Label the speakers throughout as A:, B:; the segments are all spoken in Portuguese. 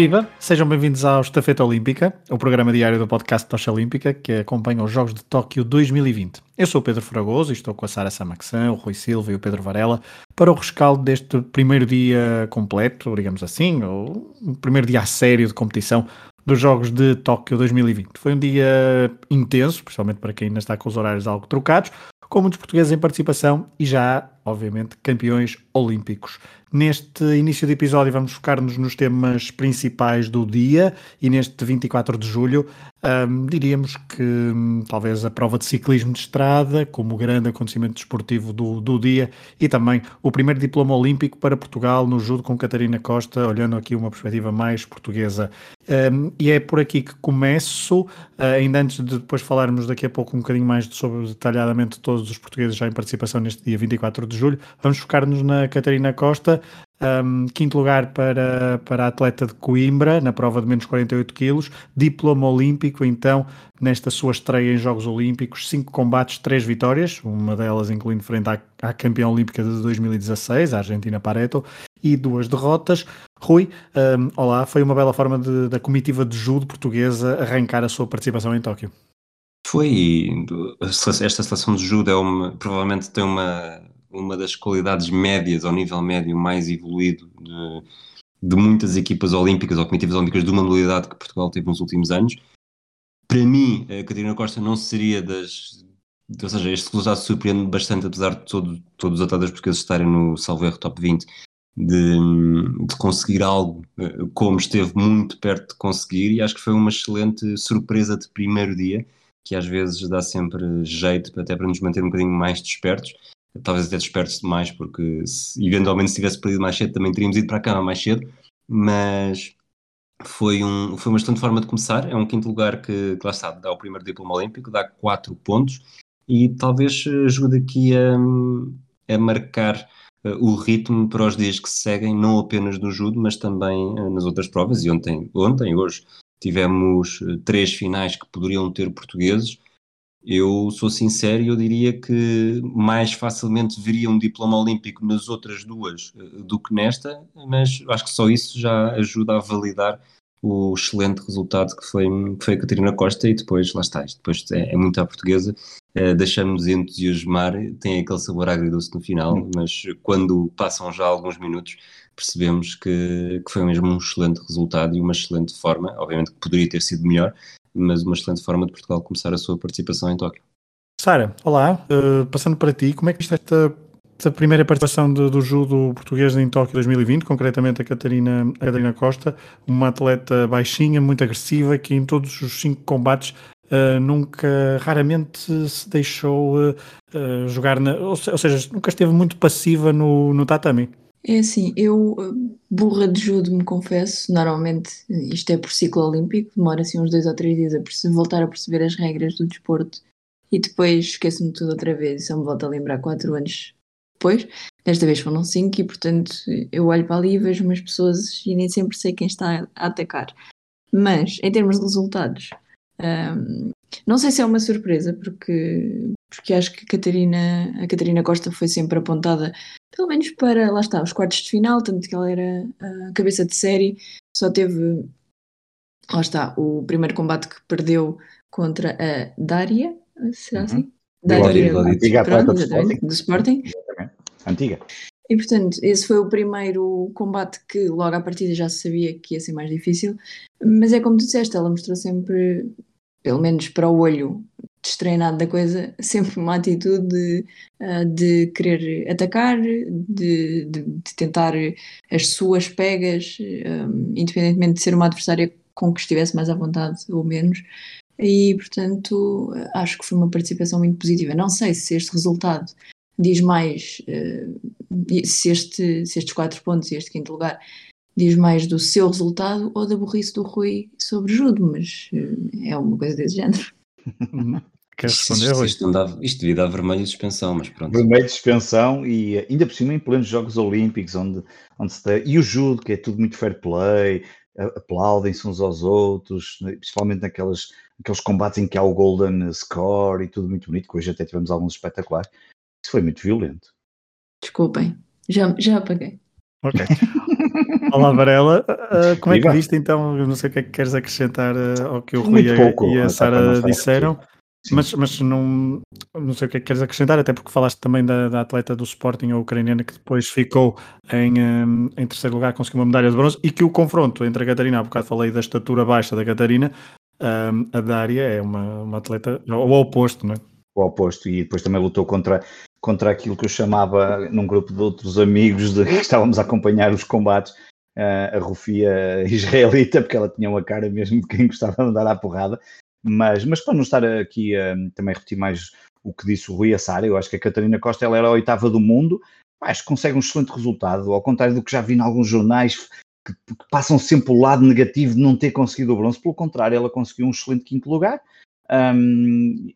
A: Viva! Sejam bem-vindos ao Estafeta Olímpica, o programa diário do podcast Tocha Olímpica que acompanha os Jogos de Tóquio 2020. Eu sou o Pedro Fragoso e estou com a Sara Samaxan, o Rui Silva e o Pedro Varela para o rescaldo deste primeiro dia completo, digamos assim, ou o primeiro dia a sério de competição dos Jogos de Tóquio 2020. Foi um dia intenso, principalmente para quem ainda está com os horários algo trocados, com muitos portugueses em participação e já, obviamente, campeões olímpicos. Neste início de episódio vamos focar-nos nos temas principais do dia e neste 24 de julho um, diríamos que um, talvez a prova de ciclismo de estrada como grande acontecimento desportivo do, do dia e também o primeiro diploma olímpico para Portugal no judo com Catarina Costa, olhando aqui uma perspectiva mais portuguesa. Um, e é por aqui que começo, uh, ainda antes de depois falarmos daqui a pouco um bocadinho mais sobre detalhadamente todos os portugueses já em participação neste dia 24 de julho, vamos focar-nos na Catarina Costa, um, quinto lugar para, para a atleta de Coimbra, na prova de menos 48 quilos. Diploma olímpico, então, nesta sua estreia em Jogos Olímpicos. Cinco combates, três vitórias. Uma delas incluindo frente à, à campeã olímpica de 2016, a Argentina Pareto. E duas derrotas. Rui, um, olá. Foi uma bela forma de, da comitiva de judo portuguesa arrancar a sua participação em Tóquio.
B: Foi. Esta seleção de judo é uma, provavelmente tem uma uma das qualidades médias ao nível médio mais evoluído de, de muitas equipas olímpicas ou comitivas olímpicas de uma modalidade que Portugal teve nos últimos anos. Para mim, a Catarina Costa não seria das. Ou seja, este resultado surpreende bastante, apesar de todo, todos os atletas portugueses estarem no salvo erro top 20, de, de, conseguir algo eh, como esteve muito perto de conseguir, e acho que foi uma excelente surpresa de primeiro dia, que às vezes dá sempre jeito até para nos manter um bocadinho mais despertos talvez até despertos demais, porque se, eventualmente se tivesse perdido mais cedo também teríamos ido para a cama mais cedo, mas foi, um, foi uma excelente forma de começar. É um quinto lugar que, que lá está, dá o primeiro diploma olímpico, dá quatro pontos e talvez ajude aqui a, a marcar uh, o ritmo para os dias que se seguem, não apenas no judo, mas também uh, nas outras provas. E ontem, ontem hoje, tivemos três finais que poderiam ter portugueses eu sou sincero e eu diria que mais facilmente veria um diploma olímpico nas outras duas eh, do que nesta, mas acho que só isso já ajuda a validar o excelente resultado que foi, que foi a Catarina Costa e depois, lá está, depois é, é muito à portuguesa, é, deixamos-nos entusiasmar, tem aquele sabor agridoce no final, hum. mas quando passam já alguns minutos percebemos que, que foi mesmo um excelente resultado e uma excelente forma, obviamente que poderia ter sido melhor, mas uma excelente forma de Portugal começar a sua participação em Tóquio.
A: Sara, olá, uh, passando para ti, como é que viste esta, esta primeira participação do, do judo português em Tóquio 2020, concretamente a Catarina, a Catarina Costa, uma atleta baixinha, muito agressiva, que em todos os cinco combates Uh, nunca, raramente se deixou uh, uh, jogar, na, ou, ou, seja, nunca esteve muito passiva no, no tatami.
C: É assim, eu, burra de judo, me confesso, normalmente isto é por ciclo olímpico, demora assim uns dois ou três dias a voltar a perceber as regras do desporto e depois esqueço-me tudo outra vez e só me volto a lembrar quatro anos depois. Desta vez foram cinco e, portanto, eu olho para ali e vejo umas pessoas e nem sempre sei quem está a atacar. Mas, em termos de resultados, um, não sei se é uma surpresa, porque, porque acho que a Catarina, a Catarina Costa foi sempre apontada pelo menos para, lá está, os quartos de final, tanto que ela era a cabeça de série, só teve, lá está, o primeiro combate que perdeu contra a Dária, será uhum. assim?
D: Dária, antiga pronto, do
C: Sporting. do Sporting.
D: Antiga.
C: E portanto, esse foi o primeiro combate que logo à partida já se sabia que ia ser mais difícil, mas é como tu disseste, ela mostrou sempre, pelo menos para o olho, destreinado da coisa, sempre uma atitude de, uh, de querer atacar, de, de, de, tentar as suas pegas, um, independentemente de ser uma adversária com que estivesse mais à vontade ou menos. E, portanto, acho que foi uma participação muito positiva. Não sei se este resultado diz mais, uh, se, este, se estes quatro pontos e este quinto lugar diz mais do seu resultado ou da burrice do Rui sobre judo, mas uh, é uma coisa desse género.
A: Quer responder, Rui?
B: Isto, isto, isto devia dar vermelho de suspensão, mas pronto.
D: Vermelho de suspensão e ainda por cima em plenos Jogos Olímpicos, onde, onde se tem, e o judo, que é tudo muito fair play, aplaudem-se uns aos outros, né, principalmente naquelas, naqueles combates em que há o golden score e tudo muito bonito, que hoje até tivemos alguns espetaculares. Isso foi muito violento.
C: Desculpem, já, já apaguei.
A: Ok. Olá, Varela. Uh, como é que viste então? Eu não sei o que é que queres acrescentar uh, ao que o Rui
D: pouco,
A: e a Sara disseram. Mas, mas não, não sei o que é que queres acrescentar, até porque falaste também da, da atleta do Sporting, a ucraniana, que depois ficou em, em terceiro lugar, conseguiu uma medalha de bronze, e que o confronto entre a Catarina, há bocado falei da estatura baixa da Catarina, um, a Dária é uma, uma atleta o oposto, não é?
D: O oposto, e depois também lutou contra, contra aquilo que eu chamava, num grupo de outros amigos, de que estávamos a acompanhar os combates, uh, a Rufia israelita, porque ela tinha uma cara mesmo de quem gostava de andar à porrada, mas, mas para não estar aqui a também repetir mais o que disse o Rui Assar, eu acho que a Catarina Costa ela era a oitava do mundo, que consegue um excelente resultado, ao contrário do que já vi em alguns jornais que, que passam sempre o lado negativo de não ter conseguido o bronze, pelo contrário, ela conseguiu um excelente quinto lugar. Um,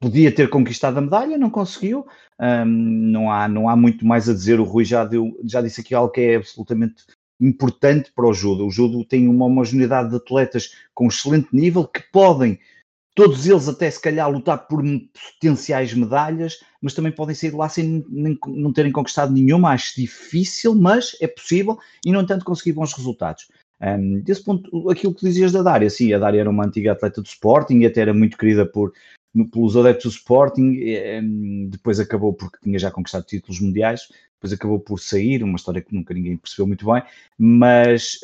D: podia ter conquistado a medalha, não conseguiu. Um, não, há, não há muito mais a dizer. O Rui já, deu, já disse aqui algo que é absolutamente importante para o judo. O judo tem uma homogeneidade de atletas com excelente nível que podem, todos eles até se calhar, lutar por potenciais medalhas, mas também podem sair de lá sem nem, não terem conquistado nenhuma. Acho difícil, mas é possível e, no entanto, conseguir bons resultados. Um, desse ponto, aquilo que dizias da Dária, sim, a Dária era uma antiga atleta do Sporting e até era muito querida por, no, pelos adeptos do Sporting, depois acabou porque tinha já conquistado títulos mundiais, depois acabou por sair, uma história que nunca ninguém percebeu muito bem, mas,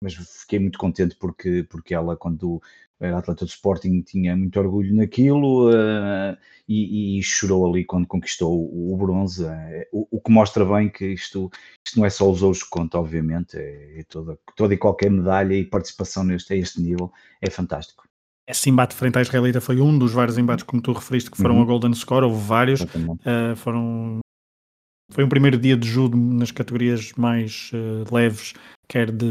D: mas fiquei muito contente porque, porque ela, quando era atleta do Sporting, tinha muito orgulho naquilo uh, e, e, chorou ali quando conquistou o, o bronze, uh, o, o, que mostra bem que isto, isto não é só os ouros que conta, obviamente, é, é toda, toda e qualquer medalha e participação neste, a este nível é fantástico.
A: Esse embate frente à Israelita foi um dos vários embates, como tu referiste, que foram uhum. a Golden Score, houve vários, uh, foram foi um primeiro dia de judo nas categorias mais uh, leves, quer de,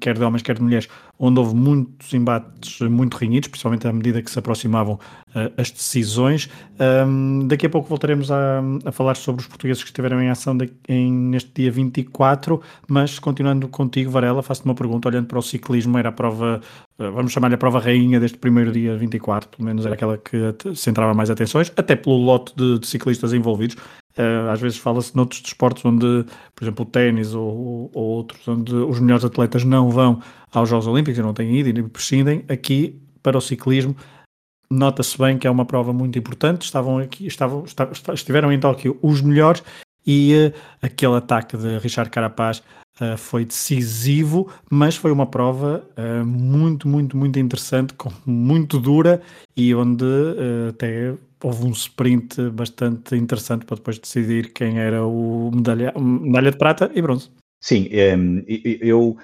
A: quer de homens, quer de mulheres, onde houve muitos embates muito renhidos, principalmente à medida que se aproximavam uh, as decisões. Um, daqui a pouco voltaremos a, a, falar sobre os portugueses que estiveram em ação de, em, neste dia 24, mas continuando contigo, Varela, faço-te uma pergunta, olhando para o ciclismo, era a prova, uh, vamos chamar-lhe a prova rainha deste primeiro dia 24, pelo menos era aquela que centrava mais atenções, até pelo lote de, de ciclistas envolvidos. Uh, às vezes fala-se noutros desportos onde, por exemplo, o ténis ou, ou, outros, onde os melhores atletas não vão aos Jogos Olímpicos e não têm ido e prescindem. Aqui, para o ciclismo, nota-se bem que é uma prova muito importante. Estavam aqui, estavam, estiveram em Tóquio os melhores e uh, aquele ataque de Richard Carapaz uh, foi decisivo, mas foi uma prova muito, muito, muito interessante, muito dura e onde até houve um sprint bastante interessante para depois decidir quem era o medalha, medalha de prata e bronze.
D: Sim, ehm, eu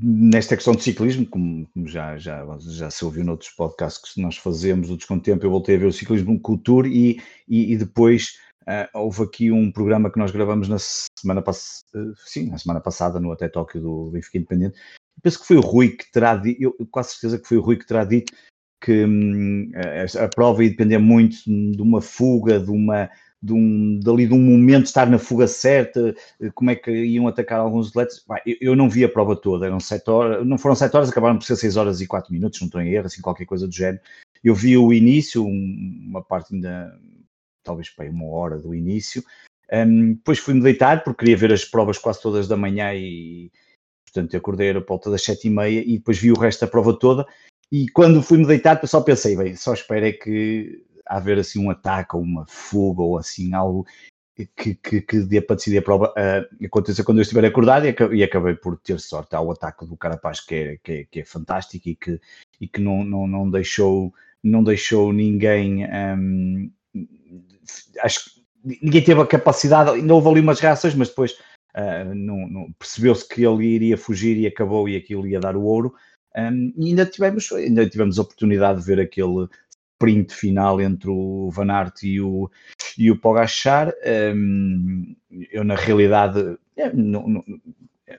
D: nesta questão de ciclismo, como, já, já, já se ouviu noutros podcasts que nós fazemos, o Descontempo, eu voltei a ver o ciclismo cultura e, e, e depois uh, houve aqui um programa que nós gravamos na semana, pass sim, na semana passada no Até Tóquio do Benfica Independente. Penso que foi o Rui que terá dito, eu quase certeza que foi o Rui que terá dito que hum, a, a, prova ia depender muito de uma fuga, de uma de um, dali de um momento estar na fuga certa, como é que iam atacar alguns atletas. eu, eu, não vi a prova toda, eram sete horas, não foram sete horas, acabaram por ser seis horas e quatro minutos, não estou em erro, assim, qualquer coisa do género. Eu vi o início, uma parte ainda, talvez para uma hora do início, um, depois fui-me deitar, porque queria ver as provas quase todas da manhã e, portanto, acordei a volta das sete e meia e depois vi o resto da prova toda e quando fui-me deitar, só pensei, bem, só espero é que haver assim um ataque ou uma fuga ou assim algo que, que, que dê para decidir a prova uh, aconteça quando eu estiver acordado e, acabei por ter sorte. Há o ataque do Carapaz que é, que é, que é fantástico e que, e que não, não, não, deixou, não deixou ninguém. Um, acho que ninguém teve a capacidade, ainda houve ali umas reações, mas depois uh, percebeu-se que ele iria fugir e acabou e aquilo ia dar o ouro. Um, e ainda tivemos, ainda tivemos a oportunidade de ver aquele sprint final entre o Van Aert e o, e o Pogachar. Um, eu, na realidade, é, não, não,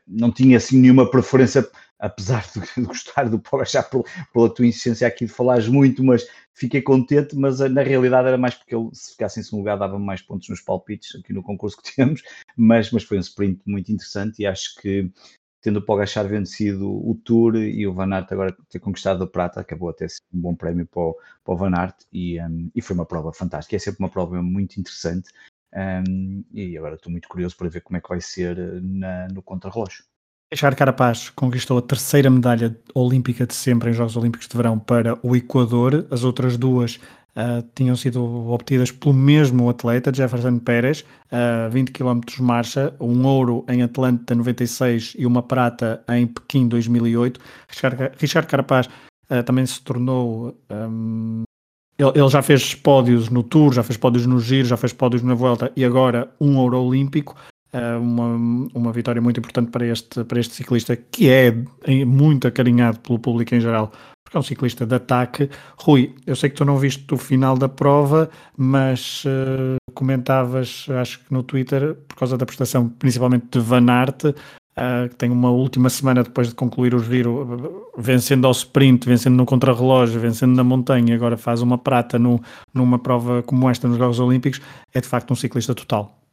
D: não, tinha assim nenhuma preferência, apesar de gostar do Pogachar pela, tua insistência aqui de falares muito, mas fiquei contente, mas na realidade era mais porque ele, se ficasse em segundo lugar, dava mais pontos nos palpites aqui no concurso que temos, mas, mas foi um sprint muito interessante e acho que tendo o Pogachar vencido o Tour e o Van Aert agora ter conquistado a prata, acabou até ser um bom prémio para o, para o Van Aert e, um, e, foi uma prova fantástica. É sempre uma prova muito interessante. Um, e agora estou muito curioso para ver como é que vai ser na, no contrarrelógio.
A: Richard Carapaz conquistou a terceira medalha olímpica de sempre em Jogos Olímpicos de Verão para o Equador. As outras duas uh, tinham sido obtidas pelo mesmo atleta, Jefferson Pérez, uh, 20 km marcha, um ouro em Atlanta 96 e uma prata em Pequim 2008. Richard, Richard Carapaz uh, também se tornou. Um, ele, já fez pódios no Tour, já fez pódios no Giro, já fez pódios na Volta e agora um ouro olímpico. Uh, uma, uma vitória muito importante para este, para este ciclista que é muito acarinhado pelo público em geral porque é um ciclista de ataque. Rui, eu sei que tu não viste o final da prova, mas uh, comentavas, acho que no Twitter, por causa da prestação principalmente de Van Aert, uh, que tem uma última semana depois de concluir o giro, vencendo ao sprint, vencendo no contrarrelógio, vencendo na montanha, agora faz uma prata no, numa prova como esta nos Jogos Olímpicos, é de facto um ciclista total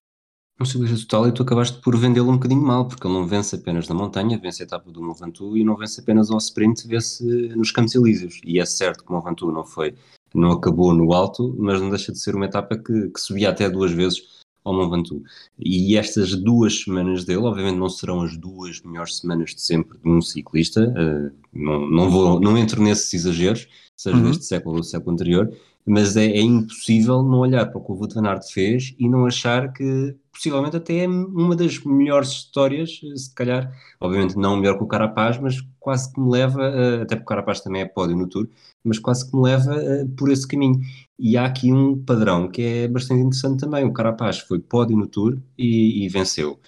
B: um ciclista total e tu acabaste por vendê-lo um bocadinho mal, porque ele não vence apenas na montanha, vence a etapa do Mont Ventoux e não vence apenas ao sprint, vence nos Campos Elíseos. E é certo que o Mont Ventoux não foi, não acabou no alto, mas não deixa de ser uma etapa que, que subia até duas vezes ao Mont Ventoux. E estas duas semanas dele, obviamente não serão as duas melhores semanas de sempre de um ciclista, uh, não, não, vou, não entro nesses exageros, seja uhum. deste século ou do século anterior, mas é, é, impossível não olhar para o que o Wout van Aert fez e não achar que possivelmente até é uma das melhores histórias, se calhar, obviamente não melhor que o Carapaz, mas quase que me leva, até porque o Carapaz também é pódio no Tour, mas quase que me leva por esse caminho. E há aqui um padrão que é bastante interessante também. O Carapaz foi pódio no Tour e, e venceu.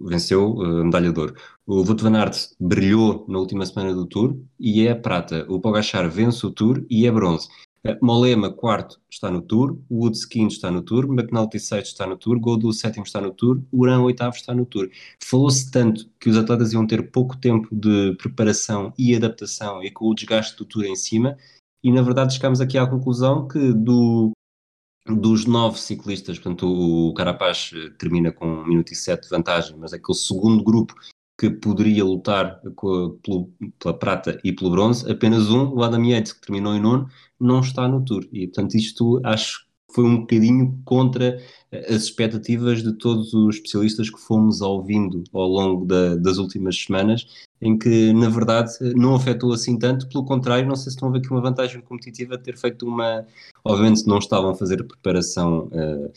B: Venceu a uh, medalha de ouro. O Wout van Aert brilhou na última semana do Tour e é prata. O Pogachar vence o Tour e é bronze. Molema, quarto, está no Tour. Woods, quinto, está no Tour. McNulty, sexto, está no Tour. Godu, sétimo, está no Tour. Urã, oitavo, está no Tour. Falou-se tanto que os atletas iam ter pouco tempo de preparação e adaptação e com o desgaste do Tour em cima. E, na verdade, chegamos aqui à conclusão que do, dos nove ciclistas, portanto, o Carapaz eh, termina com 1 minuto e 7 de vantagem, mas aquele segundo grupo que poderia lutar a, pelo, pela prata e pelo bronze, apenas um, o Adam Yates, que terminou em nono, não está no Tour. E, portanto, isto acho que foi um bocadinho contra eh, as expectativas de todos os especialistas que fomos ouvindo ao longo da, das últimas semanas, em que, na verdade, não afetou assim tanto, pelo contrário, não sei se estão a ver aqui uma vantagem competitiva de ter feito uma... Obviamente não estavam a fazer a preparação uh,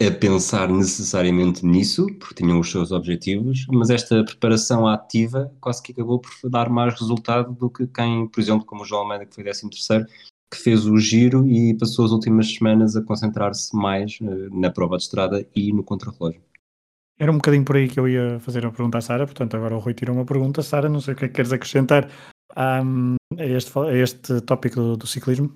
B: a pensar necessariamente nisso, porque tinham os seus objetivos, mas esta preparação ativa quase que acabou por dar mais resultado do que quem, por exemplo, como o João Almeida, que foi 13 terceiro, que fez o giro e passou as últimas semanas a concentrar-se mais uh, na prova de estrada e no contrarrelógio.
A: Era um bocadinho por aí que eu ia fazer a pergunta à Sara, portanto agora o Rui tirou uma pergunta. Sara, não sei o que é que queres acrescentar a, este, a este tópico do, do ciclismo?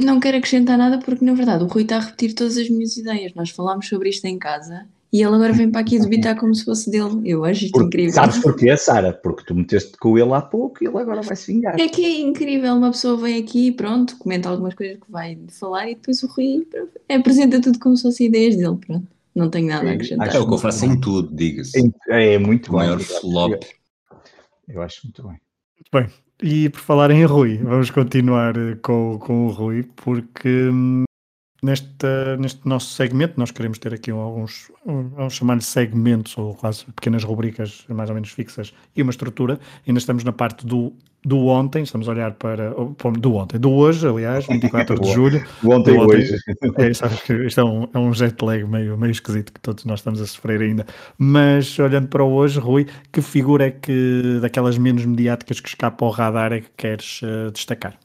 C: Não quero acrescentar nada porque, na verdade, o Rui está a repetir todas as minhas ideias. Nós falámos sobre isto em casa e ele agora vem para aqui debitar como se fosse dele. Eu acho isto incrível.
D: Sabes porquê, Sara? Porque tu meteste com ele há pouco e ele agora vai se vingar.
C: É que é incrível. Uma pessoa vem aqui, pronto, comenta algumas coisas que vai falar e depois o Rui apresenta tudo como se fossem ideias dele. Pronto, não tenho nada a acrescentar.
B: É o que eu faço em tudo, diga-se.
D: É, é muito
B: o maior flop.
D: Eu acho muito bem.
A: Muito bem. E por falar em Rui, vamos continuar eh, com, com o Rui, porque hum, neste, neste nosso segmento nós queremos ter aqui alguns, vamos chamar-lhe segmentos ou quase pequenas rubricas mais ou menos fixas e uma estrutura. Ainda estamos na parte do do ontem, estamos a olhar para. Do ontem, do hoje, aliás, 24 de julho.
D: do ontem e hoje.
A: É, sabes que isto é um, é um jet lag meio, meio esquisito que todos nós estamos a sofrer ainda. Mas olhando para o hoje, Rui, que figura é que daquelas menos mediáticas que escapa ao radar é que queres uh, destacar?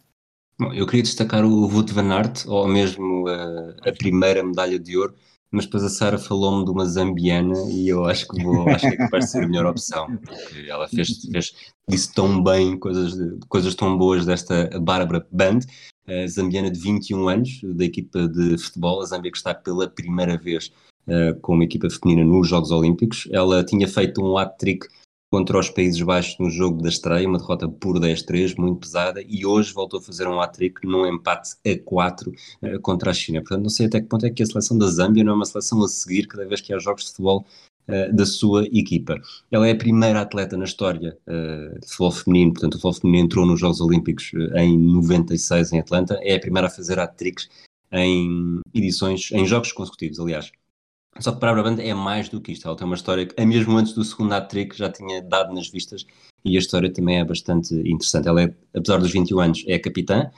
B: Bom, eu queria destacar o Wout van Aert, ou mesmo uh, a primeira medalha de ouro mas depois a Sara falou-me de uma zambiana e eu acho que vou, acho que é capaz de ser a melhor opção, porque ela fez, fez disse tão bem coisas, coisas tão boas desta Bárbara Band, a zambiana de 21 anos, da equipa de futebol, a Zâmbia que está pela primeira vez uh, com uma equipa feminina nos Jogos Olímpicos. Ela tinha feito um hat-trick contra os Países Baixos no jogo da estreia, uma derrota por 10-3, muito pesada, e hoje voltou a fazer um hat-trick num empate a 4 uh, eh, contra a China. Portanto, não sei até que ponto é que a seleção da Zâmbia não é uma seleção a seguir cada vez que há jogos de futebol uh, da sua equipa. Ela é a primeira atleta na história uh, de futebol feminino, portanto, o futebol feminino entrou nos Jogos Olímpicos em 96 em Atlanta, é a primeira a fazer hat-tricks em edições, em jogos consecutivos, aliás. Só que para a Brabant é mais do que isto. Ela tem uma história que, mesmo antes do segundo hat-trick, já tinha dado nas vistas e a história também é bastante interessante. Ela é, apesar dos 21 anos, é capitã,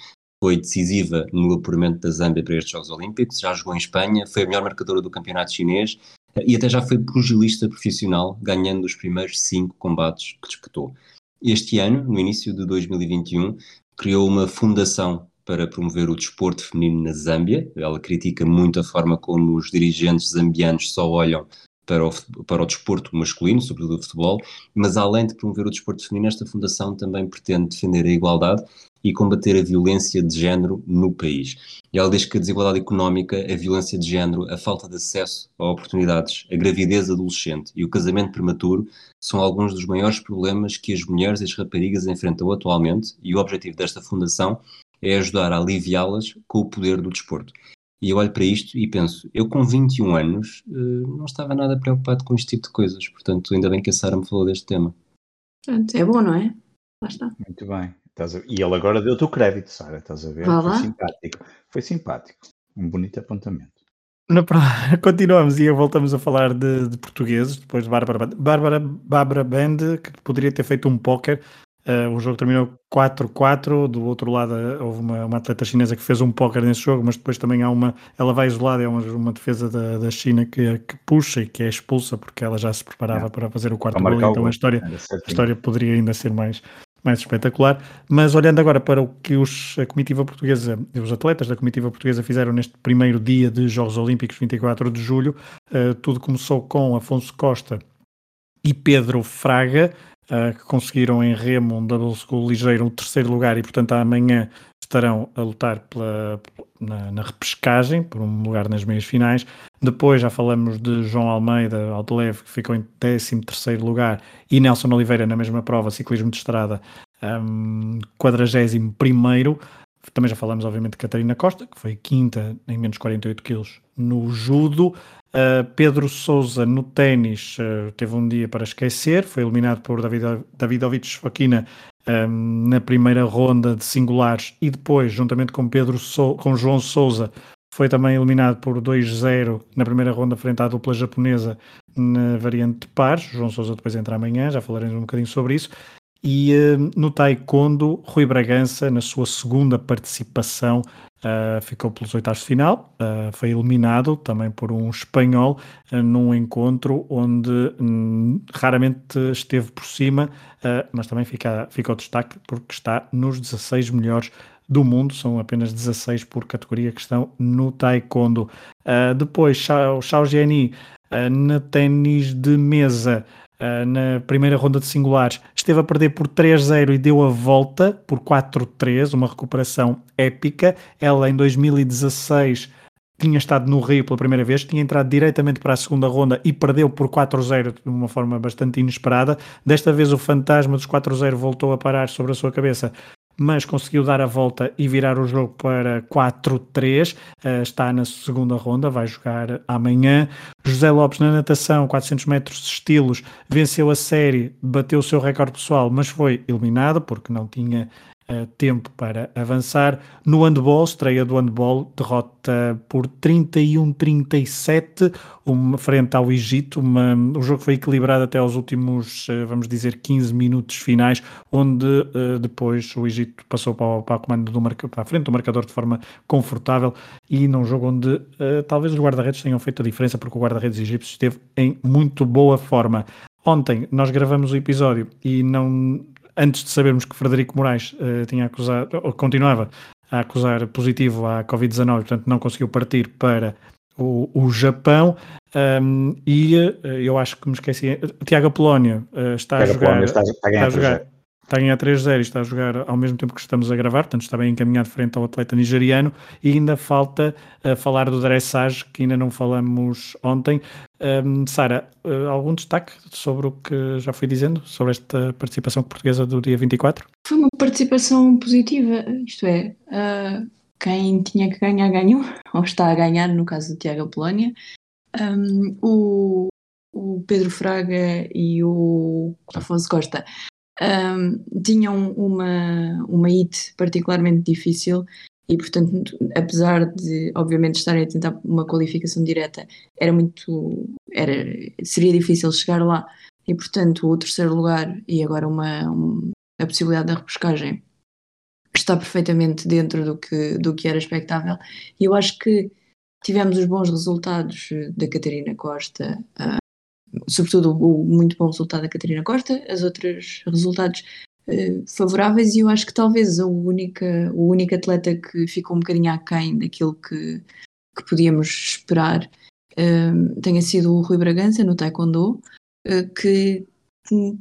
B: foi decisiva no apuramento da Zâmbia para estes Jogos Olímpicos, já jogou em Espanha, foi a melhor marcadora do campeonato chinês e até já foi pugilista profissional, ganhando os primeiros cinco combates que disputou. Este ano, no início de 2021, criou uma fundação para promover o desporto feminino na Zâmbia. Ela critica muito a forma como os dirigentes zambianos só olham para o, para o desporto masculino, sobretudo o futebol, mas além de promover o desporto feminino, esta fundação também pretende defender a igualdade e combater a violência de género no país. E ela diz que a desigualdade económica, a violência de género, a falta de acesso a oportunidades, a gravidez adolescente e o casamento prematuro são alguns dos maiores problemas que as mulheres e as raparigas enfrentam atualmente e o objetivo desta fundação é ajudar a aliviá-las com o poder do desporto. E eu olho para isto e penso, eu com 21 anos eh, não estava nada preocupado com este tipo de coisas, portanto ainda bem que a Sara me falou deste tema.
C: É bom, não é? Lá está.
D: Muito bem. E ele agora deu-te o crédito, Sara, estás a ver?
C: Vá
D: Foi simpático. Foi simpático. Um bonito apontamento.
A: Na Continuamos e voltamos a falar de, de portugueses, depois de Bárbara Band. Bárbara, Bárbara Band, que poderia ter feito um póquer. Eh, o jogo terminou 4-4. Do outro lado, eh, houve uma, uma atleta chinesa que fez um póquer nesse jogo, mas depois também há uma. Ela vai isolada, é uma, uma defesa da, da China que, que puxa e que é expulsa porque ela já se preparava
D: É.
A: para fazer o quarto gol. Então a história, a história poderia ainda ser mais, mais espetacular. Mas olhando agora para o que os, a comitiva portuguesa, os atletas da comitiva portuguesa fizeram neste primeiro dia de Jogos Olímpicos, 24 de julho, eh, tudo começou com Afonso Costa e Pedro Fraga, eh, que conseguiram em remo um double school ligeiro o terceiro lugar e, portanto, amanhã estarão a lutar pela, na, na repescagem, por um lugar nas meias finais. Depois já falamos de João Almeida, Aldeleve, que ficou em 13 terceiro lugar, e Nelson Oliveira na mesma prova, ciclismo de estrada, um, 41 primeiro. Também já falamos, obviamente, de Catarina Costa, que foi quinta em menos 48 quilos no judo. Uh, Pedro Souza no ténis uh, teve um dia para esquecer, foi eliminado por David, Davidovich Sfakina um, na primeira ronda de singulares e depois, juntamente com, Pedro Sou, com João Souza, foi também eliminado por 2-0 na primeira ronda frente à dupla japonesa na variante de pares. João Souza depois entra amanhã, já falaremos um bocadinho sobre isso. E uh, no taekwondo, Rui Bragança, na sua segunda participação, uh, ficou pelos oitavos de final, uh, foi eliminado também por um espanhol num encontro onde um, raramente esteve por cima, mas também fica, fica o destaque porque está nos 16 melhores do mundo, são apenas 16 por categoria que estão no taekwondo. depois, o Xiao Jiani, na ténis de mesa, Uh, na primeira ronda de singulares, esteve a perder por 3-0 e deu a volta por 4-3, uma recuperação épica. Ela em 2016 tinha estado no Rio pela primeira vez, tinha entrado diretamente para a segunda ronda e perdeu por 4-0 de uma forma bastante inesperada. Desta vez o fantasma dos 4-0 voltou a parar sobre a sua cabeça mas conseguiu dar a volta e virar o jogo para 4-3. Uh, está na segunda ronda, vai jogar amanhã. José Lopes na natação, 400 metros de estilos, venceu a série, bateu o seu recorde pessoal, mas foi eliminado porque não tinha uh, tempo para avançar. No handball, estreia do handball, derrota por 31-37, uma frente ao Egito. Uma, o jogo foi equilibrado até aos últimos, uh, vamos dizer, 15 minutos finais, onde uh, depois o Egito passou para, para, comando do marca, para a frente do marcador de forma confortável e num jogo onde talvez os guarda-redes tenham feito a diferença, porque o guarda-redes egípcio esteve em muito boa forma. Ontem nós gravamos o episódio e não antes de sabermos que Frederico Moraes uh, tinha acusado, ou continuava a acusar positivo à Covid-19, portanto não conseguiu partir para o, o Japão. Um, e uh, eu acho que me esqueci, Tiago Apolónio uh, está,
D: Tiago
A: a jogar,
D: está, está, a
A: está a jogar está em A3-0 e está a jogar ao mesmo tempo que estamos a gravar, portanto está bem encaminhado frente ao atleta nigeriano e ainda falta uh, falar do dressage, que ainda não falamos ontem. Um, Sara, uh, algum destaque sobre o que já fui dizendo, sobre esta participação portuguesa do dia 24?
C: Foi uma participação positiva, isto é, uh, quem tinha que ganhar ganhou, ou está a ganhar, no caso do Tiago Polónia. Um, o, o Pedro Fraga e o Afonso Costa um, tinham uma, uma hit particularmente difícil e portanto, apesar de obviamente estarem a tentar uma qualificação direta, era muito era seria difícil chegar lá. E portanto o terceiro lugar e agora uma, uma a possibilidade da repescagem está perfeitamente dentro do que, do que era expectável. E eu acho que tivemos os bons resultados da Catarina Costa, uh, sobretudo o, muito bom resultado da Catarina Costa, as outros resultados uh, favoráveis, e eu acho que talvez a única, o único atleta que ficou um bocadinho aquém daquilo que, que podíamos esperar uh, tenha sido o Rui Bragança no Taekwondo, que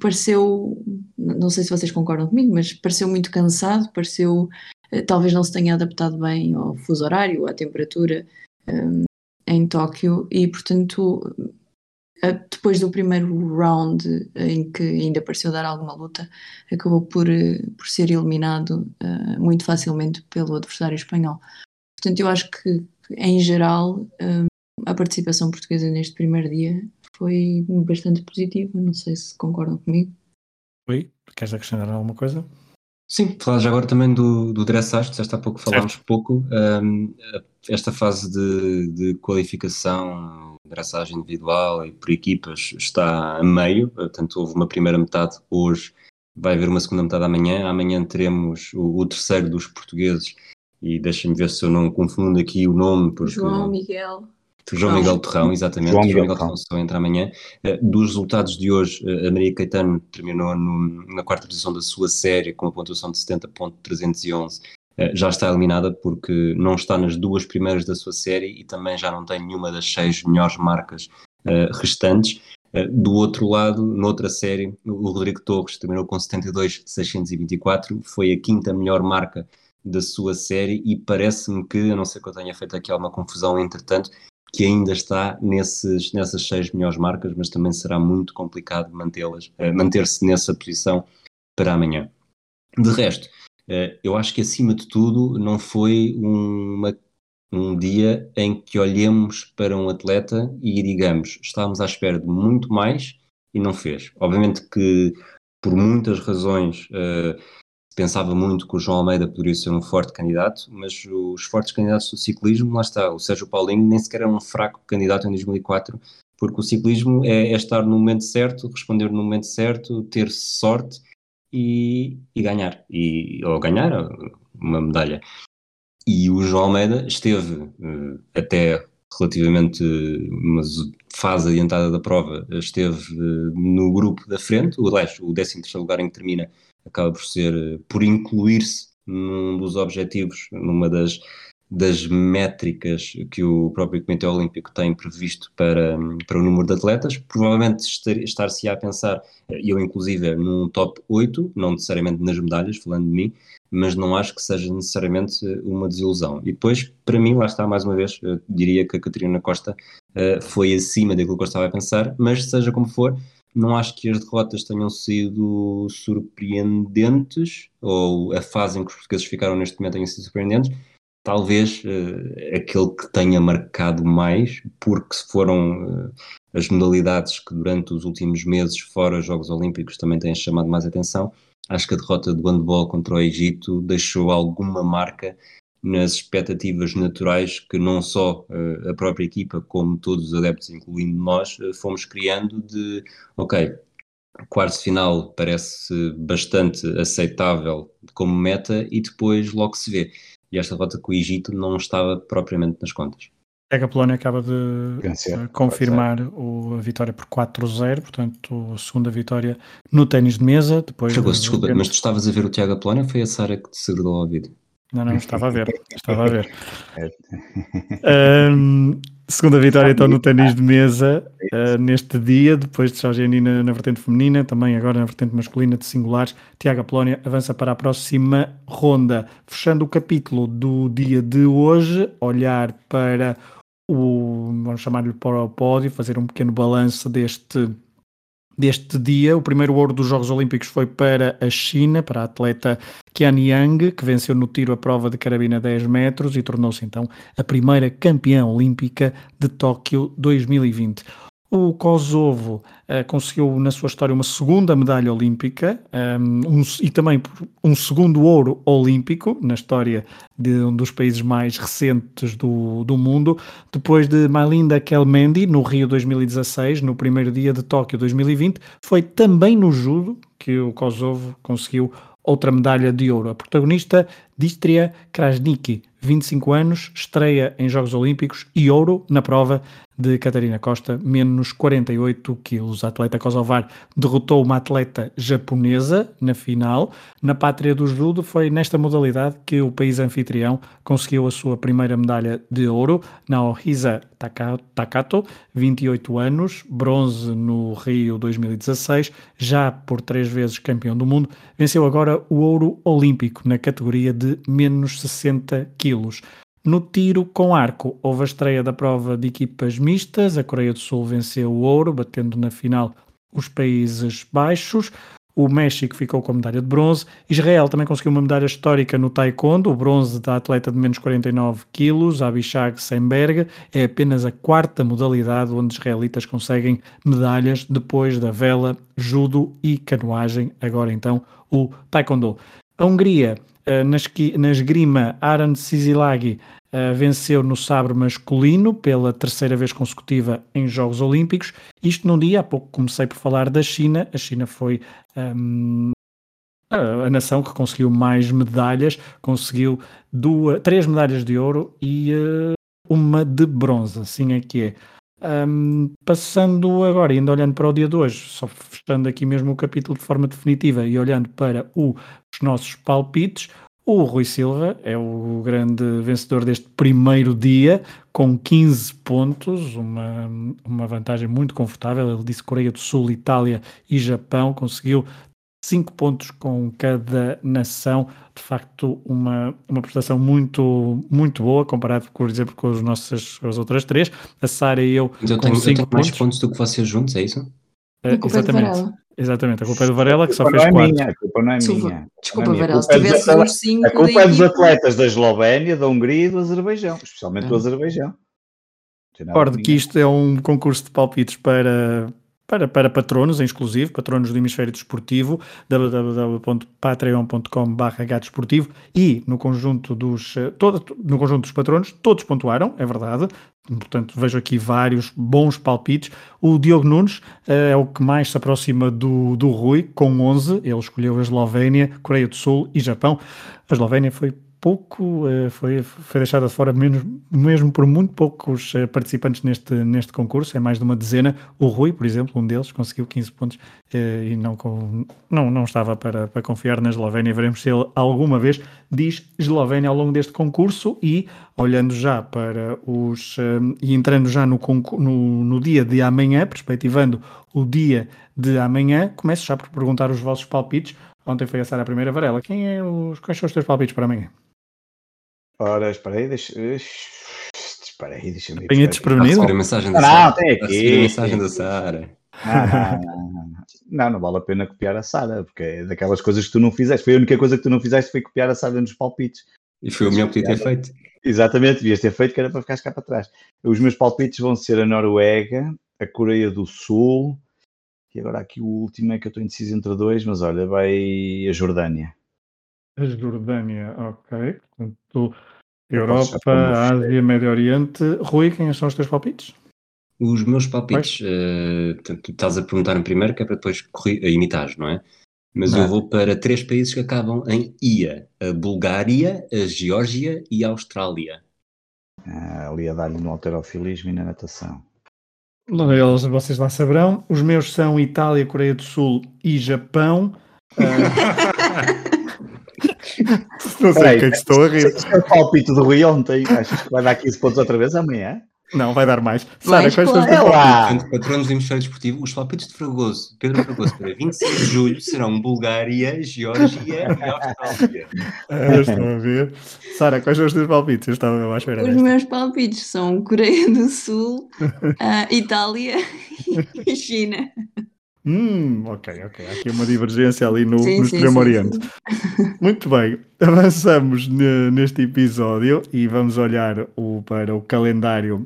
C: pareceu, não sei se vocês concordam comigo, mas pareceu muito cansado, pareceu talvez não se tenha adaptado bem ao fuso horário, à temperatura um, em Tóquio e, portanto, depois do primeiro round em que ainda pareceu dar alguma luta, acabou por, por ser eliminado uh, muito facilmente pelo adversário espanhol. Portanto, eu acho que, em geral, um, a participação portuguesa neste primeiro dia foi bastante positiva. Não sei se concordam comigo.
A: Oi, queres acrescentar alguma coisa?
B: Sim, falas agora também do, do dressage, disseste há pouco falámos certo. pouco. Um, esta fase de, de qualificação, dressagem individual e por equipas está a meio, portanto houve uma primeira metade hoje, vai haver uma segunda metade amanhã. Amanhã teremos o, o terceiro dos portugueses e deixem-me ver se eu não confundo aqui o nome.
C: Porque... João Miguel.
B: João Miguel Torrão, exatamente. João Miguel, Miguel Torrão só entra amanhã. Uh, dos resultados de hoje, a Maria Caetano terminou no, na quarta posição da sua série com a pontuação de 70.311. Eh, já está eliminada porque não está nas duas primeiras da sua série e também já não tem nenhuma das seis melhores marcas restantes. do outro lado, noutra série, o Rodrigo Torres terminou com 72.624, foi a quinta melhor marca da sua série e parece-me que, a não ser que eu tenha feito aqui alguma confusão entretanto, que ainda está nesses, nessas seis melhores marcas, mas também será muito complicado mantê-las, manter-se nessa posição para amanhã. De resto, eu acho que acima de tudo não foi uma, um dia em que olhemos para um atleta e digamos, estávamos à espera de muito mais e não fez. Obviamente que por muitas razões uh, pensava muito que o João Almeida poderia ser um forte candidato, mas os fortes candidatos do ciclismo, lá está, o Sérgio Paulinho nem sequer era um fraco candidato em 2004, porque o ciclismo é, é estar no momento certo, responder no momento certo, ter sorte e, e ganhar, e, ou ganhar uma medalha. E o João Almeida esteve uh, até relativamente uma fase adiantada da prova, esteve uh, no grupo da frente, aliás, o 13 terceiro lugar em que termina acaba por ser, por incluir-se num dos objetivos, numa das, das métricas que o próprio Comitê Olímpico tem previsto para, para o número de atletas. Provavelmente estar-se a pensar, eu inclusive, num top 8, não necessariamente nas medalhas, falando de mim, mas não acho que seja necessariamente uma desilusão. E depois, para mim, lá está, mais uma vez, diria que a Catarina Costa uh, foi acima daquilo que eu estava a pensar, mas seja como for, não acho que as derrotas tenham sido surpreendentes, ou a fase em que os portugueses ficaram neste momento tenha sido surpreendentes. Talvez uh, aquele que tenha marcado mais, porque foram uh, as modalidades que durante os últimos meses, fora os Jogos Olímpicos, também têm chamado mais atenção. Acho que a derrota do handball contra o Egito deixou alguma marca nas expectativas naturais que não só uh, a própria equipa, como todos os adeptos, incluindo nós, fomos criando de, ok, quarto final parece bastante aceitável como meta e depois logo se vê. E esta rota com o Egito não estava propriamente nas contas.
A: É que a Polónia acaba de Vencer, confirmar o, a vitória por 4-0, portanto, a segunda vitória no ténis de mesa. Depois
B: Fragoso, desculpa, mas tu estavas a ver o Tiago Polónia ou foi a Sara que te segurou ao ouvido?
A: Não, não, estava a ver. Estava a ver. um, segunda vitória então no ténis de mesa uh, neste dia, depois de Jorge na, na vertente feminina, também agora na vertente masculina de singulares. Tiago Polónia avança para a próxima ronda. Fechando o capítulo do dia de hoje, olhar para o, vamos chamar-lhe para o pódio, fazer um pequeno balanço deste deste dia. O primeiro ouro dos Jogos Olímpicos foi para a China, para a atleta Qian Yang, que venceu no tiro a prova de carabina 10 metros e tornou-se então a primeira campeã olímpica de Tóquio 2020. O Kosovo uh, conseguiu na sua história uma segunda medalha olímpica um, um, e também um segundo ouro olímpico na história de um dos países mais recentes do, do mundo, depois de Malinda Kelmendi no Rio 2016, no primeiro dia de Tóquio 2020, foi também no judo que o Kosovo conseguiu outra medalha de ouro. A protagonista, Distria Krasniki, 25 anos, estreia em Jogos Olímpicos e ouro na prova de Catarina Costa, menos 48 quilos. A atleta kosovar derrotou uma atleta japonesa na final. Na pátria do judo foi nesta modalidade que o país anfitrião conseguiu a sua primeira medalha de ouro. Naohisa Takato, 28 anos, bronze no Rio 2016, já por três vezes campeão do mundo, venceu agora o ouro olímpico na categoria de menos 60 quilos. No tiro com arco, houve a estreia da prova de equipas mistas. A Coreia do Sul venceu o ouro, batendo na final os Países Baixos. O México ficou com a medalha de bronze. Israel também conseguiu uma medalha histórica no taekwondo, o bronze da atleta de menos 49 quilos, Abishag Semberg. É apenas a quarta modalidade onde israelitas conseguem medalhas depois da vela, judo e canoagem. Agora então o taekwondo. A Hungria eh, na, esgrima, Aran Sizilagi uh, venceu no sabre masculino pela terceira vez consecutiva em Jogos Olímpicos. Isto num dia, há pouco comecei por falar da China. A China foi um, ehm, a, a, nação que conseguiu mais medalhas, conseguiu duas, três medalhas de ouro e uh, uma de bronze, assim é que é. Um, passando agora, ainda olhando para o dia de hoje, só fechando aqui mesmo o capítulo de forma definitiva e olhando para o, os nossos palpites, o Rui Silva é o grande vencedor deste primeiro dia, com 15 pontos, uma, uma vantagem muito confortável. Ele disse Coreia do Sul, Itália e Japão, conseguiu 5 pontos com cada nação, de facto uma, uma prestação muito, muito boa, comparado, por exemplo, com os nossos, as outras três. A Sara e eu
B: Mas eu tenho, eu tenho mais pontos do que vocês juntos, é isso?
C: Uh,
A: exatamente. Exatamente, a culpa é do Varela que só fez 4.
D: Não é minha, a culpa não é minha.
C: Desculpa, é Varela, se tivesse uns 5
D: A culpa é dos atletas da Eslovénia, da Hungria e do Azerbaijão, especialmente do Azerbaijão.
A: Recordo que isto é um concurso de palpites para, para, para patronos, em exclusivo, patronos do Hemisfério Desportivo, www.patreon.com.br desportivo e no conjunto, dos, eh, todo, no conjunto dos patronos, todos pontuaram, é verdade, portanto vejo aqui vários bons palpites. O Diogo Nunes uh, é o que mais se aproxima do, do Rui, com 11, ele escolheu a Eslovénia, Coreia do Sul e Japão. A Eslovénia foi pouco, eh, foi, foi deixada de fora menos, mesmo por muito poucos eh, participantes neste, neste concurso, é mais de uma dezena. O Rui, por exemplo, um deles, conseguiu 15 pontos eh, e não, não, não estava para, para confiar na Eslovénia. Veremos se ele alguma vez diz Eslovénia ao longo deste concurso e olhando já para os e entrando já no, no, no dia de amanhã, perspectivando o dia de amanhã, começo já por perguntar os vossos palpites. Ontem foi a Sara a primeira varela. Quem é os, quais são os teus palpites para amanhã?
D: Ora, espera aí, deixa. Espera aí, deixa-me.
A: Tenho desprevenido?
B: A mensagem da
D: não,
B: Sara.
D: tem aqui.
B: A mensagem da Sara.
D: Não, não, não, não, vale a pena copiar a Sara, porque é daquelas coisas que tu não fizeste. Foi a única coisa que tu não fizeste foi copiar a Sara nos palpites.
B: E foi o melhor que podia ter feito.
D: Exatamente, devias ter feito, que era para ficar cá para trás. Os meus palpites vão ser a Noruega, a Coreia do Sul, e agora aqui o último é que eu estou indeciso entre dois, mas olha, vai a Jordânia.
A: A Jordânia, ok. Portanto, Europa, Ásia, Médio Oriente. Rui, quem são os teus palpites?
B: Os meus palpites, uh, tu estás a perguntar em primeiro, que é para depois imitar, não é? Mas não. eu vou para três países que acabam em IA: a Bulgária, a Geórgia e a Austrália.
D: Ah, ali a dar-lhe no alterofilismo e na natação.
A: Eles, vocês lá saberão. Os meus são Itália, Coreia do Sul e Japão. Uh... Não sei o que é que estou a rir.
D: É o palpite do Rui ontem. Achas que vai dar 15 pontos outra vez amanhã?
A: Não, vai dar mais. Sara, quais
C: são os
A: teus
B: palpites? Patronos do Hemisfério Desportivo, os palpites de Fragoso, Pedro Fragoso, para 26 de julho serão Bulgária, Geórgia e Austrália.
A: Ah, estou a ver. Sara, quais são os teus palpites? Eu estava a esperar.
C: Os meus palpites são Coreia do Sul, uh, Itália e China.
A: Hum, ok, ok. Há aqui uma divergência ali no, sim, no Extremo Oriente. Muito bem, avançamos neste episódio e vamos olhar o, para o calendário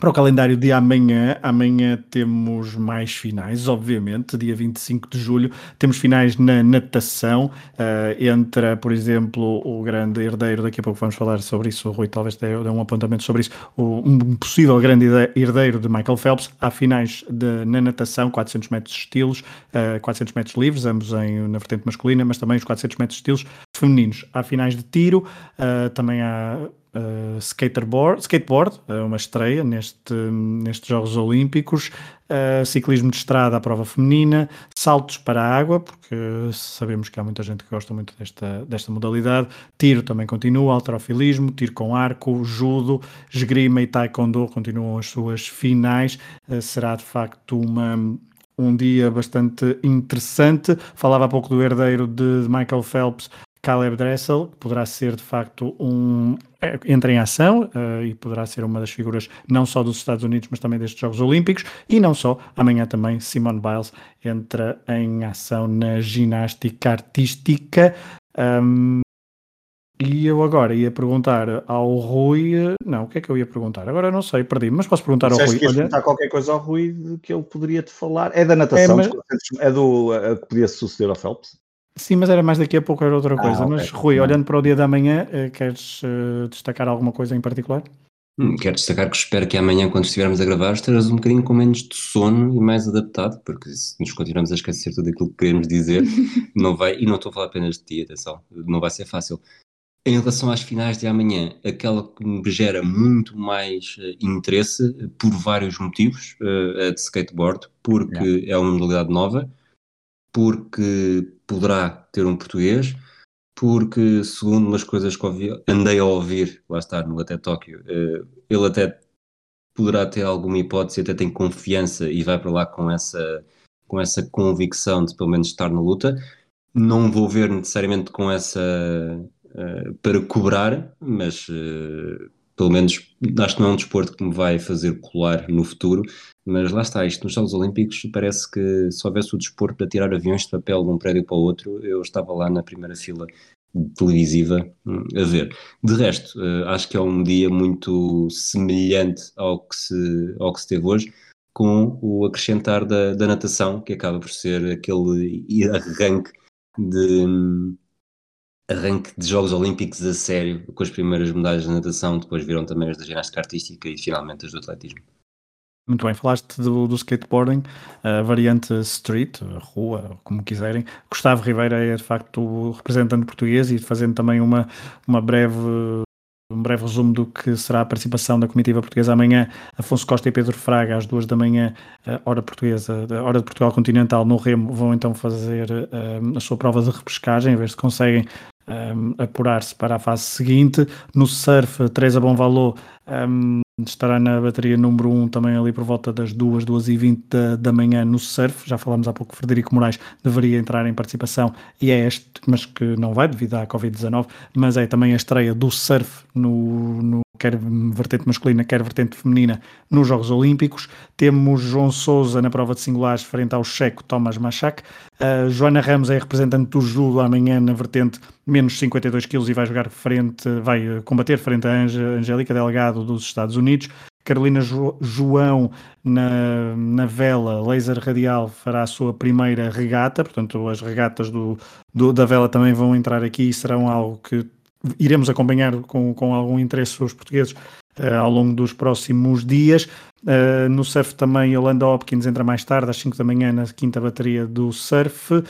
A: para o calendário de amanhã, amanhã temos mais finais, obviamente, dia 25 de julho, temos finais na natação, uh, entra, por exemplo, o grande herdeiro, daqui a pouco vamos falar sobre isso, o Rui talvez dê, um apontamento sobre isso, o, um possível grande herdeiro de Michael Phelps, há finais de, na natação, 400 metros estilos, uh, eh, 400 metros livres, ambos em, na vertente masculina, mas também os 400 metros estilos femininos. Há finais de tiro, uh, também há uh, skateboard, skateboard, uh, uma estreia neste, nestes Jogos Olímpicos, uh, ciclismo de estrada à prova feminina, saltos para a água, porque sabemos que há muita gente que gosta muito desta, desta modalidade, tiro também continua, alterofilismo, tiro com arco, judo, esgrima e taekwondo continuam as suas finais, será de facto uma um dia bastante interessante. Falava há pouco do herdeiro de Michael Phelps, Caleb Dressel, poderá ser de facto um. É, entra em ação uh, e poderá ser uma das figuras não só dos Estados Unidos, mas também destes Jogos Olímpicos. E não só, amanhã também Simone Biles entra em ação na ginástica artística. Um, e eu agora ia perguntar ao Rui. Não, o que é que eu ia perguntar? Agora não sei, perdi, mas posso perguntar ao Rui.
D: Que Olha... perguntar qualquer coisa ao Rui que ele poderia te falar. É da natação, é, mas... é do é, que podia suceder ao Phelps?
A: Sim, mas era mais daqui a pouco, era outra ah, coisa. Ah, okay. Mas, Rui, não. olhando para o dia da manhã, eh, queres uh, destacar alguma coisa em particular?
B: Hum, quero destacar que espero que amanhã, quando estivermos a gravar, estejas um bocadinho com menos de sono e mais adaptado, porque se nos continuamos a esquecer tudo aquilo que queremos dizer, não vai, e não estou a falar apenas de ti, atenção, não vai ser fácil. Em relação às finais de amanhã, aquela que me gera muito mais uh, interesse, por vários motivos, uh, a de skateboard, porque yeah. é uma modalidade nova, porque poderá ter um português, porque, segundo umas coisas que ouvi, andei a ouvir, lá está, no Até Tóquio, uh, ele até poderá ter alguma hipótese, até tem confiança e vai para lá com essa, com essa convicção de pelo menos estar na luta. Não vou ver necessariamente com essa uh, para cobrar, mas uh, pelo menos acho que não é um desporto que me vai fazer colar no futuro, mas lá está, isto nos Jogos Olímpicos parece que se houvesse o desporto para tirar aviões de papel de um prédio para o outro, eu estava lá na primeira fila televisiva hum, a ver. De resto, eh, acho que é um dia muito semelhante ao que se, ao que se teve hoje, com o acrescentar da, da natação, que acaba por ser aquele arranque de hum, arranque de Jogos Olímpicos a sério, com as primeiras medalhas de natação, depois viram também as da ginástica artística e finalmente as do atletismo.
A: Muito bem, falaste do, do skateboarding, a variante street, rua, como quiserem. Gustavo Ribeira é de facto o representante português e fazendo também uma, uma breve um breve resumo do que será a participação da comitiva portuguesa amanhã. Afonso Costa e Pedro Fraga, às duas da manhã, hora portuguesa, hora de Portugal continental, no Remo, vão então fazer a sua prova de repescagem, a ver se conseguem um, apurar-se para a fase seguinte. No surf, Teresa Bonvalot um, estará na bateria número 1 um, também ali por volta das 2, 2 e 20 da, da manhã no surf. Já falamos há pouco que Frederico Moraes deveria entrar em participação e é este, mas que não vai devido à Covid-19, mas é também a estreia do surf no, no quer vertente masculina, quer vertente feminina, nos Jogos Olímpicos. Temos João Souza na prova de singulares frente ao checo Thomas Machak. Uh, Joana Ramos é representante do judo amanhã na vertente menos 52 quilos e vai jogar frente, vai combater frente a Angélica Delgado dos Estados Unidos. Carolina jo João na, na vela laser radial fará a sua primeira regata, portanto as regatas do, do, da vela também vão entrar aqui e serão algo que iremos acompanhar com, com algum interesse os portugueses uh, ao longo dos próximos dias. Uh, no surf também, Yolanda Hopkins entra mais tarde, às 5 da manhã, na quinta bateria do surf. Uh,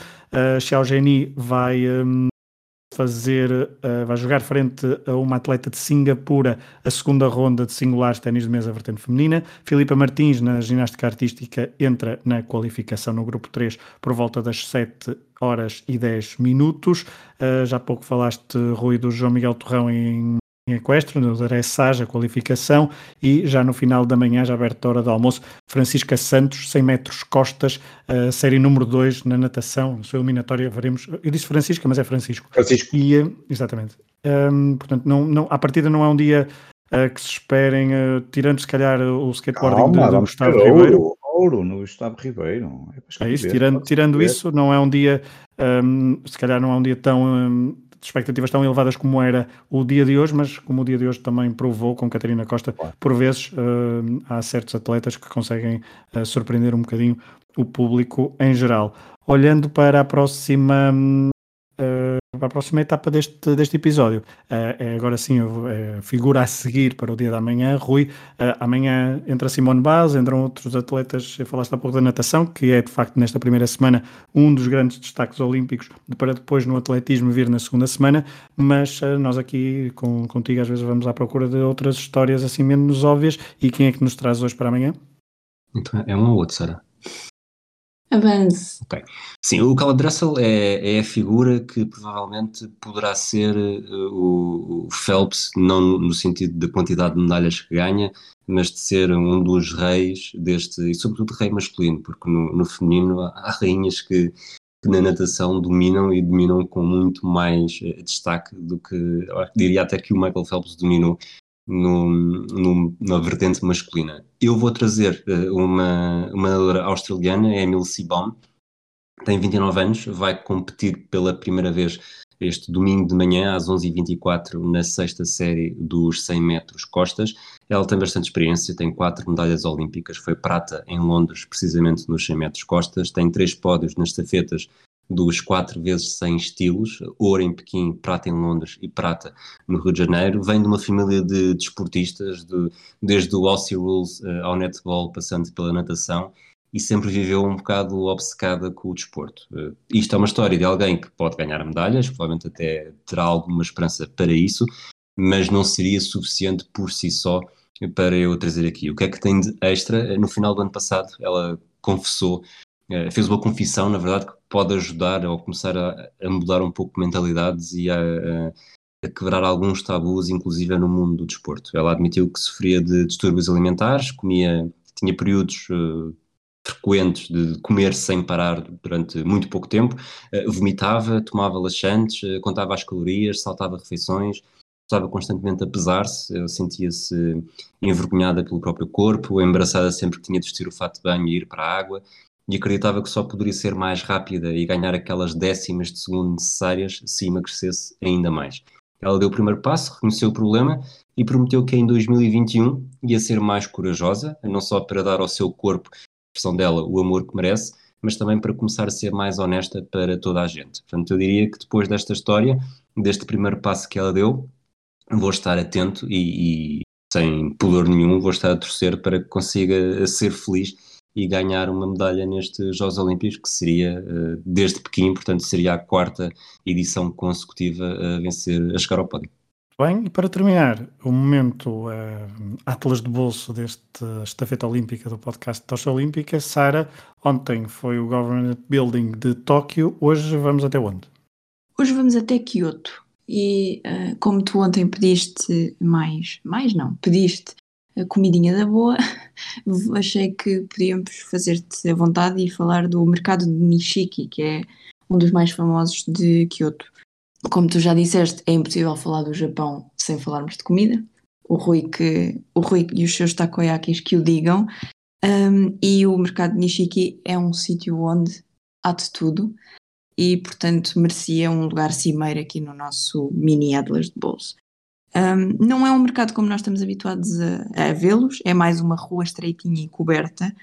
A: Xiao Geni vai um, fazer, uh, vai jogar frente a uma atleta de Singapura a segunda ronda de singulares ténis de mesa vertente feminina. Filipa Martins, na ginástica artística, entra na qualificação no grupo 3 por volta das 7 horas e 10 minutos. Uh, já há pouco falaste, Rui, do João Miguel Torrão em em Equestre, no Dressage, a qualificação, e já no final da manhã, já aberta a hora do almoço, Francisca Santos, 100 metros costas, uh, série número 2 na natação, na sua eliminatória, veremos, eu disse Francisca, mas é Francisco.
D: Francisco.
A: E, uh, exatamente. Um, portanto, não, não, à partida não é um dia uh, que se esperem, tirando se calhar o skateboarding Calma, do, do Gustavo Ribeiro.
D: Ouro no Gustavo Ribeiro.
A: É, é isso, tirando, tirando isso, não é um dia, um, se calhar não é um dia tão... Um, expectativas tão elevadas como era o dia de hoje, mas como o dia de hoje também provou com Catarina Costa, por vezes uh, há certos atletas que conseguem uh, surpreender um bocadinho o público em geral. Olhando para a próxima uh, para a próxima etapa deste, deste episódio. Uh, é agora sim, uh, figura a seguir para o dia da manhã. Rui, amanhã entra Simone Baz, entram outros atletas, falaste há pouco da natação, que é de facto nesta primeira semana um dos grandes destaques olímpicos, para depois no atletismo vir na segunda semana, mas nós aqui com, contigo às vezes vamos à procura de outras histórias assim menos óbvias. E quem é que nos traz hoje para amanhã?
B: Então, é um ou outro, Sara?
C: Avance.
B: Ok. Sim, o Cala Dressel é, é a figura que provavelmente poderá ser uh, o, o, Phelps, não no sentido da quantidade de medalhas que ganha, mas de ser um dos reis deste, e sobretudo rei masculino, porque no, no feminino há, há rainhas que, que, na natação dominam e dominam com muito mais uh, destaque do que, diria até que o Michael Phelps dominou no, na vertente masculina. Eu vou trazer uh, uma, uma nadadora australiana, é Emily Seabaum, tem 29 anos, vai competir pela primeira vez este domingo de manhã às 11h24 na sexta série dos 100 metros costas. Ela tem bastante experiência, tem quatro medalhas olímpicas, foi prata em Londres, precisamente nos 100 metros costas, tem três pódios nas estafetas dos 4 vezes 100 estilos, ouro em Pequim, prata em Londres e prata no Rio de Janeiro. Vem de uma família de desportistas, de, desde o Aussie Rules uh, ao netball, passando pela natação, e sempre viveu um bocado obcecada com o desporto. Uh, isto é uma história de alguém que pode ganhar medalhas, provavelmente até terá alguma esperança para isso, mas não seria suficiente por si só para eu trazer aqui. O que é que tem de extra? No final do ano passado, ela confessou eh, fez uma confissão, na verdade, que pode ajudar ou começar a, a mudar um pouco mentalidades e a, a, quebrar alguns tabus, inclusive no mundo do desporto. Ela admitiu que sofria de distúrbios alimentares, comia, tinha períodos uh, frequentes de comer sem parar durante muito pouco tempo, uh, vomitava, tomava laxantes, uh, contava as calorias, saltava refeições, estava constantemente a pesar-se, sentia-se envergonhada pelo próprio corpo, embaraçada sempre que tinha de vestir o fato de banho e ir para a água, e acreditava que só poderia ser mais rápida e ganhar aquelas décimas de segundo necessárias se emagrecesse ainda mais. Ela deu o primeiro passo, reconheceu o problema e prometeu que em 2021 ia ser mais corajosa, não só para dar ao seu corpo, a expressão dela, o amor que merece, mas também para começar a ser mais honesta para toda a gente. Portanto, eu diria que depois desta história, deste primeiro passo que ela deu, vou estar atento e, e sem pudor nenhum, vou estar a torcer para que consiga ser feliz e ganhar uma medalha nestes Jogos Olímpicos, que seria uh, desde Pequim, portanto seria a quarta edição consecutiva a vencer, a chegar ao pódio.
A: Bem, e para terminar, o momento uh, Atlas de Bolso desta estafeta olímpica do podcast Tocha Olímpica, Sara, ontem foi o Government Building de Tóquio, hoje vamos até onde?
C: Hoje vamos até Kyoto. E uh, como tu ontem pediste mais, mais não, pediste comidinha da boa, achei que podíamos fazer-te a vontade e falar do mercado de Nishiki, que é um dos mais famosos de Kyoto. Como tu já disseste, é impossível falar do Japão sem falarmos de comida. O Rui, que, o Rui e os seus takoyakis que o digam. Um, e o mercado de Nishiki é um sítio onde há de tudo e, portanto, merecia um lugar cimeiro aqui no nosso mini Atlas de bolso. Um, não é um mercado como nós estamos habituados a, a vê-los, é mais uma rua estreitinha e coberta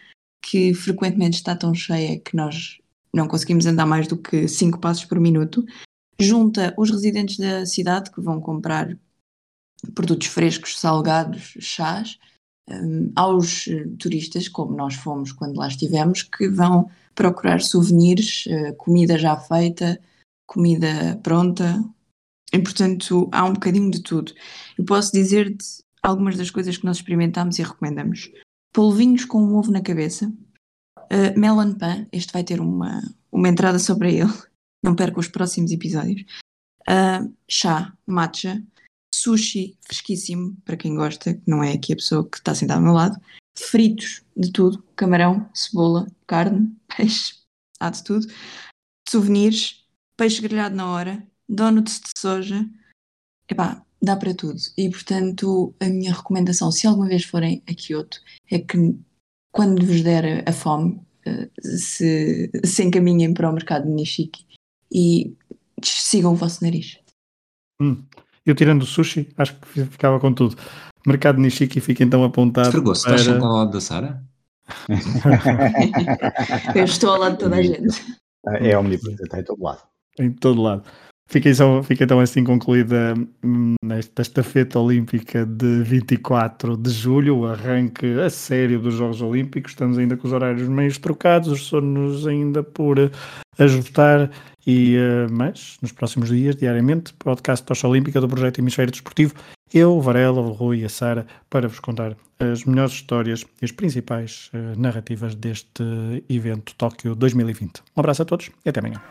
C: que frequentemente está tão cheia que nós não conseguimos andar mais do que 5 passos por minuto. Junta os residentes da cidade que vão comprar produtos frescos, salgados, chás, um, aos turistas, como nós fomos quando lá estivemos, que vão procurar souvenirs, uh, comida já feita, comida pronta, e, portanto, há um bocadinho de tudo. Eu posso dizer-te algumas das coisas que nós experimentámos e recomendamos. Polvinhos com um ovo na cabeça. Uh, melon pan, este vai ter uma, uma entrada para ele. Não perca os próximos episódios. Uh, chá, matcha. Sushi, fresquíssimo, para quem gosta, que não é aqui a pessoa que está sentada ao meu lado. Fritos, de tudo. Camarão, cebola, carne, peixe, há de tudo. Souvenirs, peixe grelhado na hora, donuts de soja, epá, dá para tudo. E portanto, a minha recomendação, se alguma vez forem a Kyoto, é que quando vos der a fome, eh, se, se encaminhem para o mercado de Nishiki e sigam o vosso nariz.
A: Hum. Eu tirando o sushi, acho que ficava com tudo. Mercado Nishiki fica então apontado.
B: Fregoso,
A: para...
B: estás ao lado da Sara?
C: Eu estou ao lado de toda a gente.
D: É omnipresente, está em todo lado.
A: Em todo lado. Fica, então, fica então assim concluída hum, esta estafeta olímpica de 24 de julho, o arranque a sério dos Jogos Olímpicos. Estamos ainda com os horários meios trocados, os sonos ainda por ajustar, e, uh, mas nos próximos dias, diariamente, podcast Tocha Olímpica do Projeto Hemisfério Desportivo, eu, Varela, o Rui e a Sara, para vos contar as melhores histórias e as principais uh, narrativas deste evento Tóquio 2020. Um abraço a todos e até amanhã.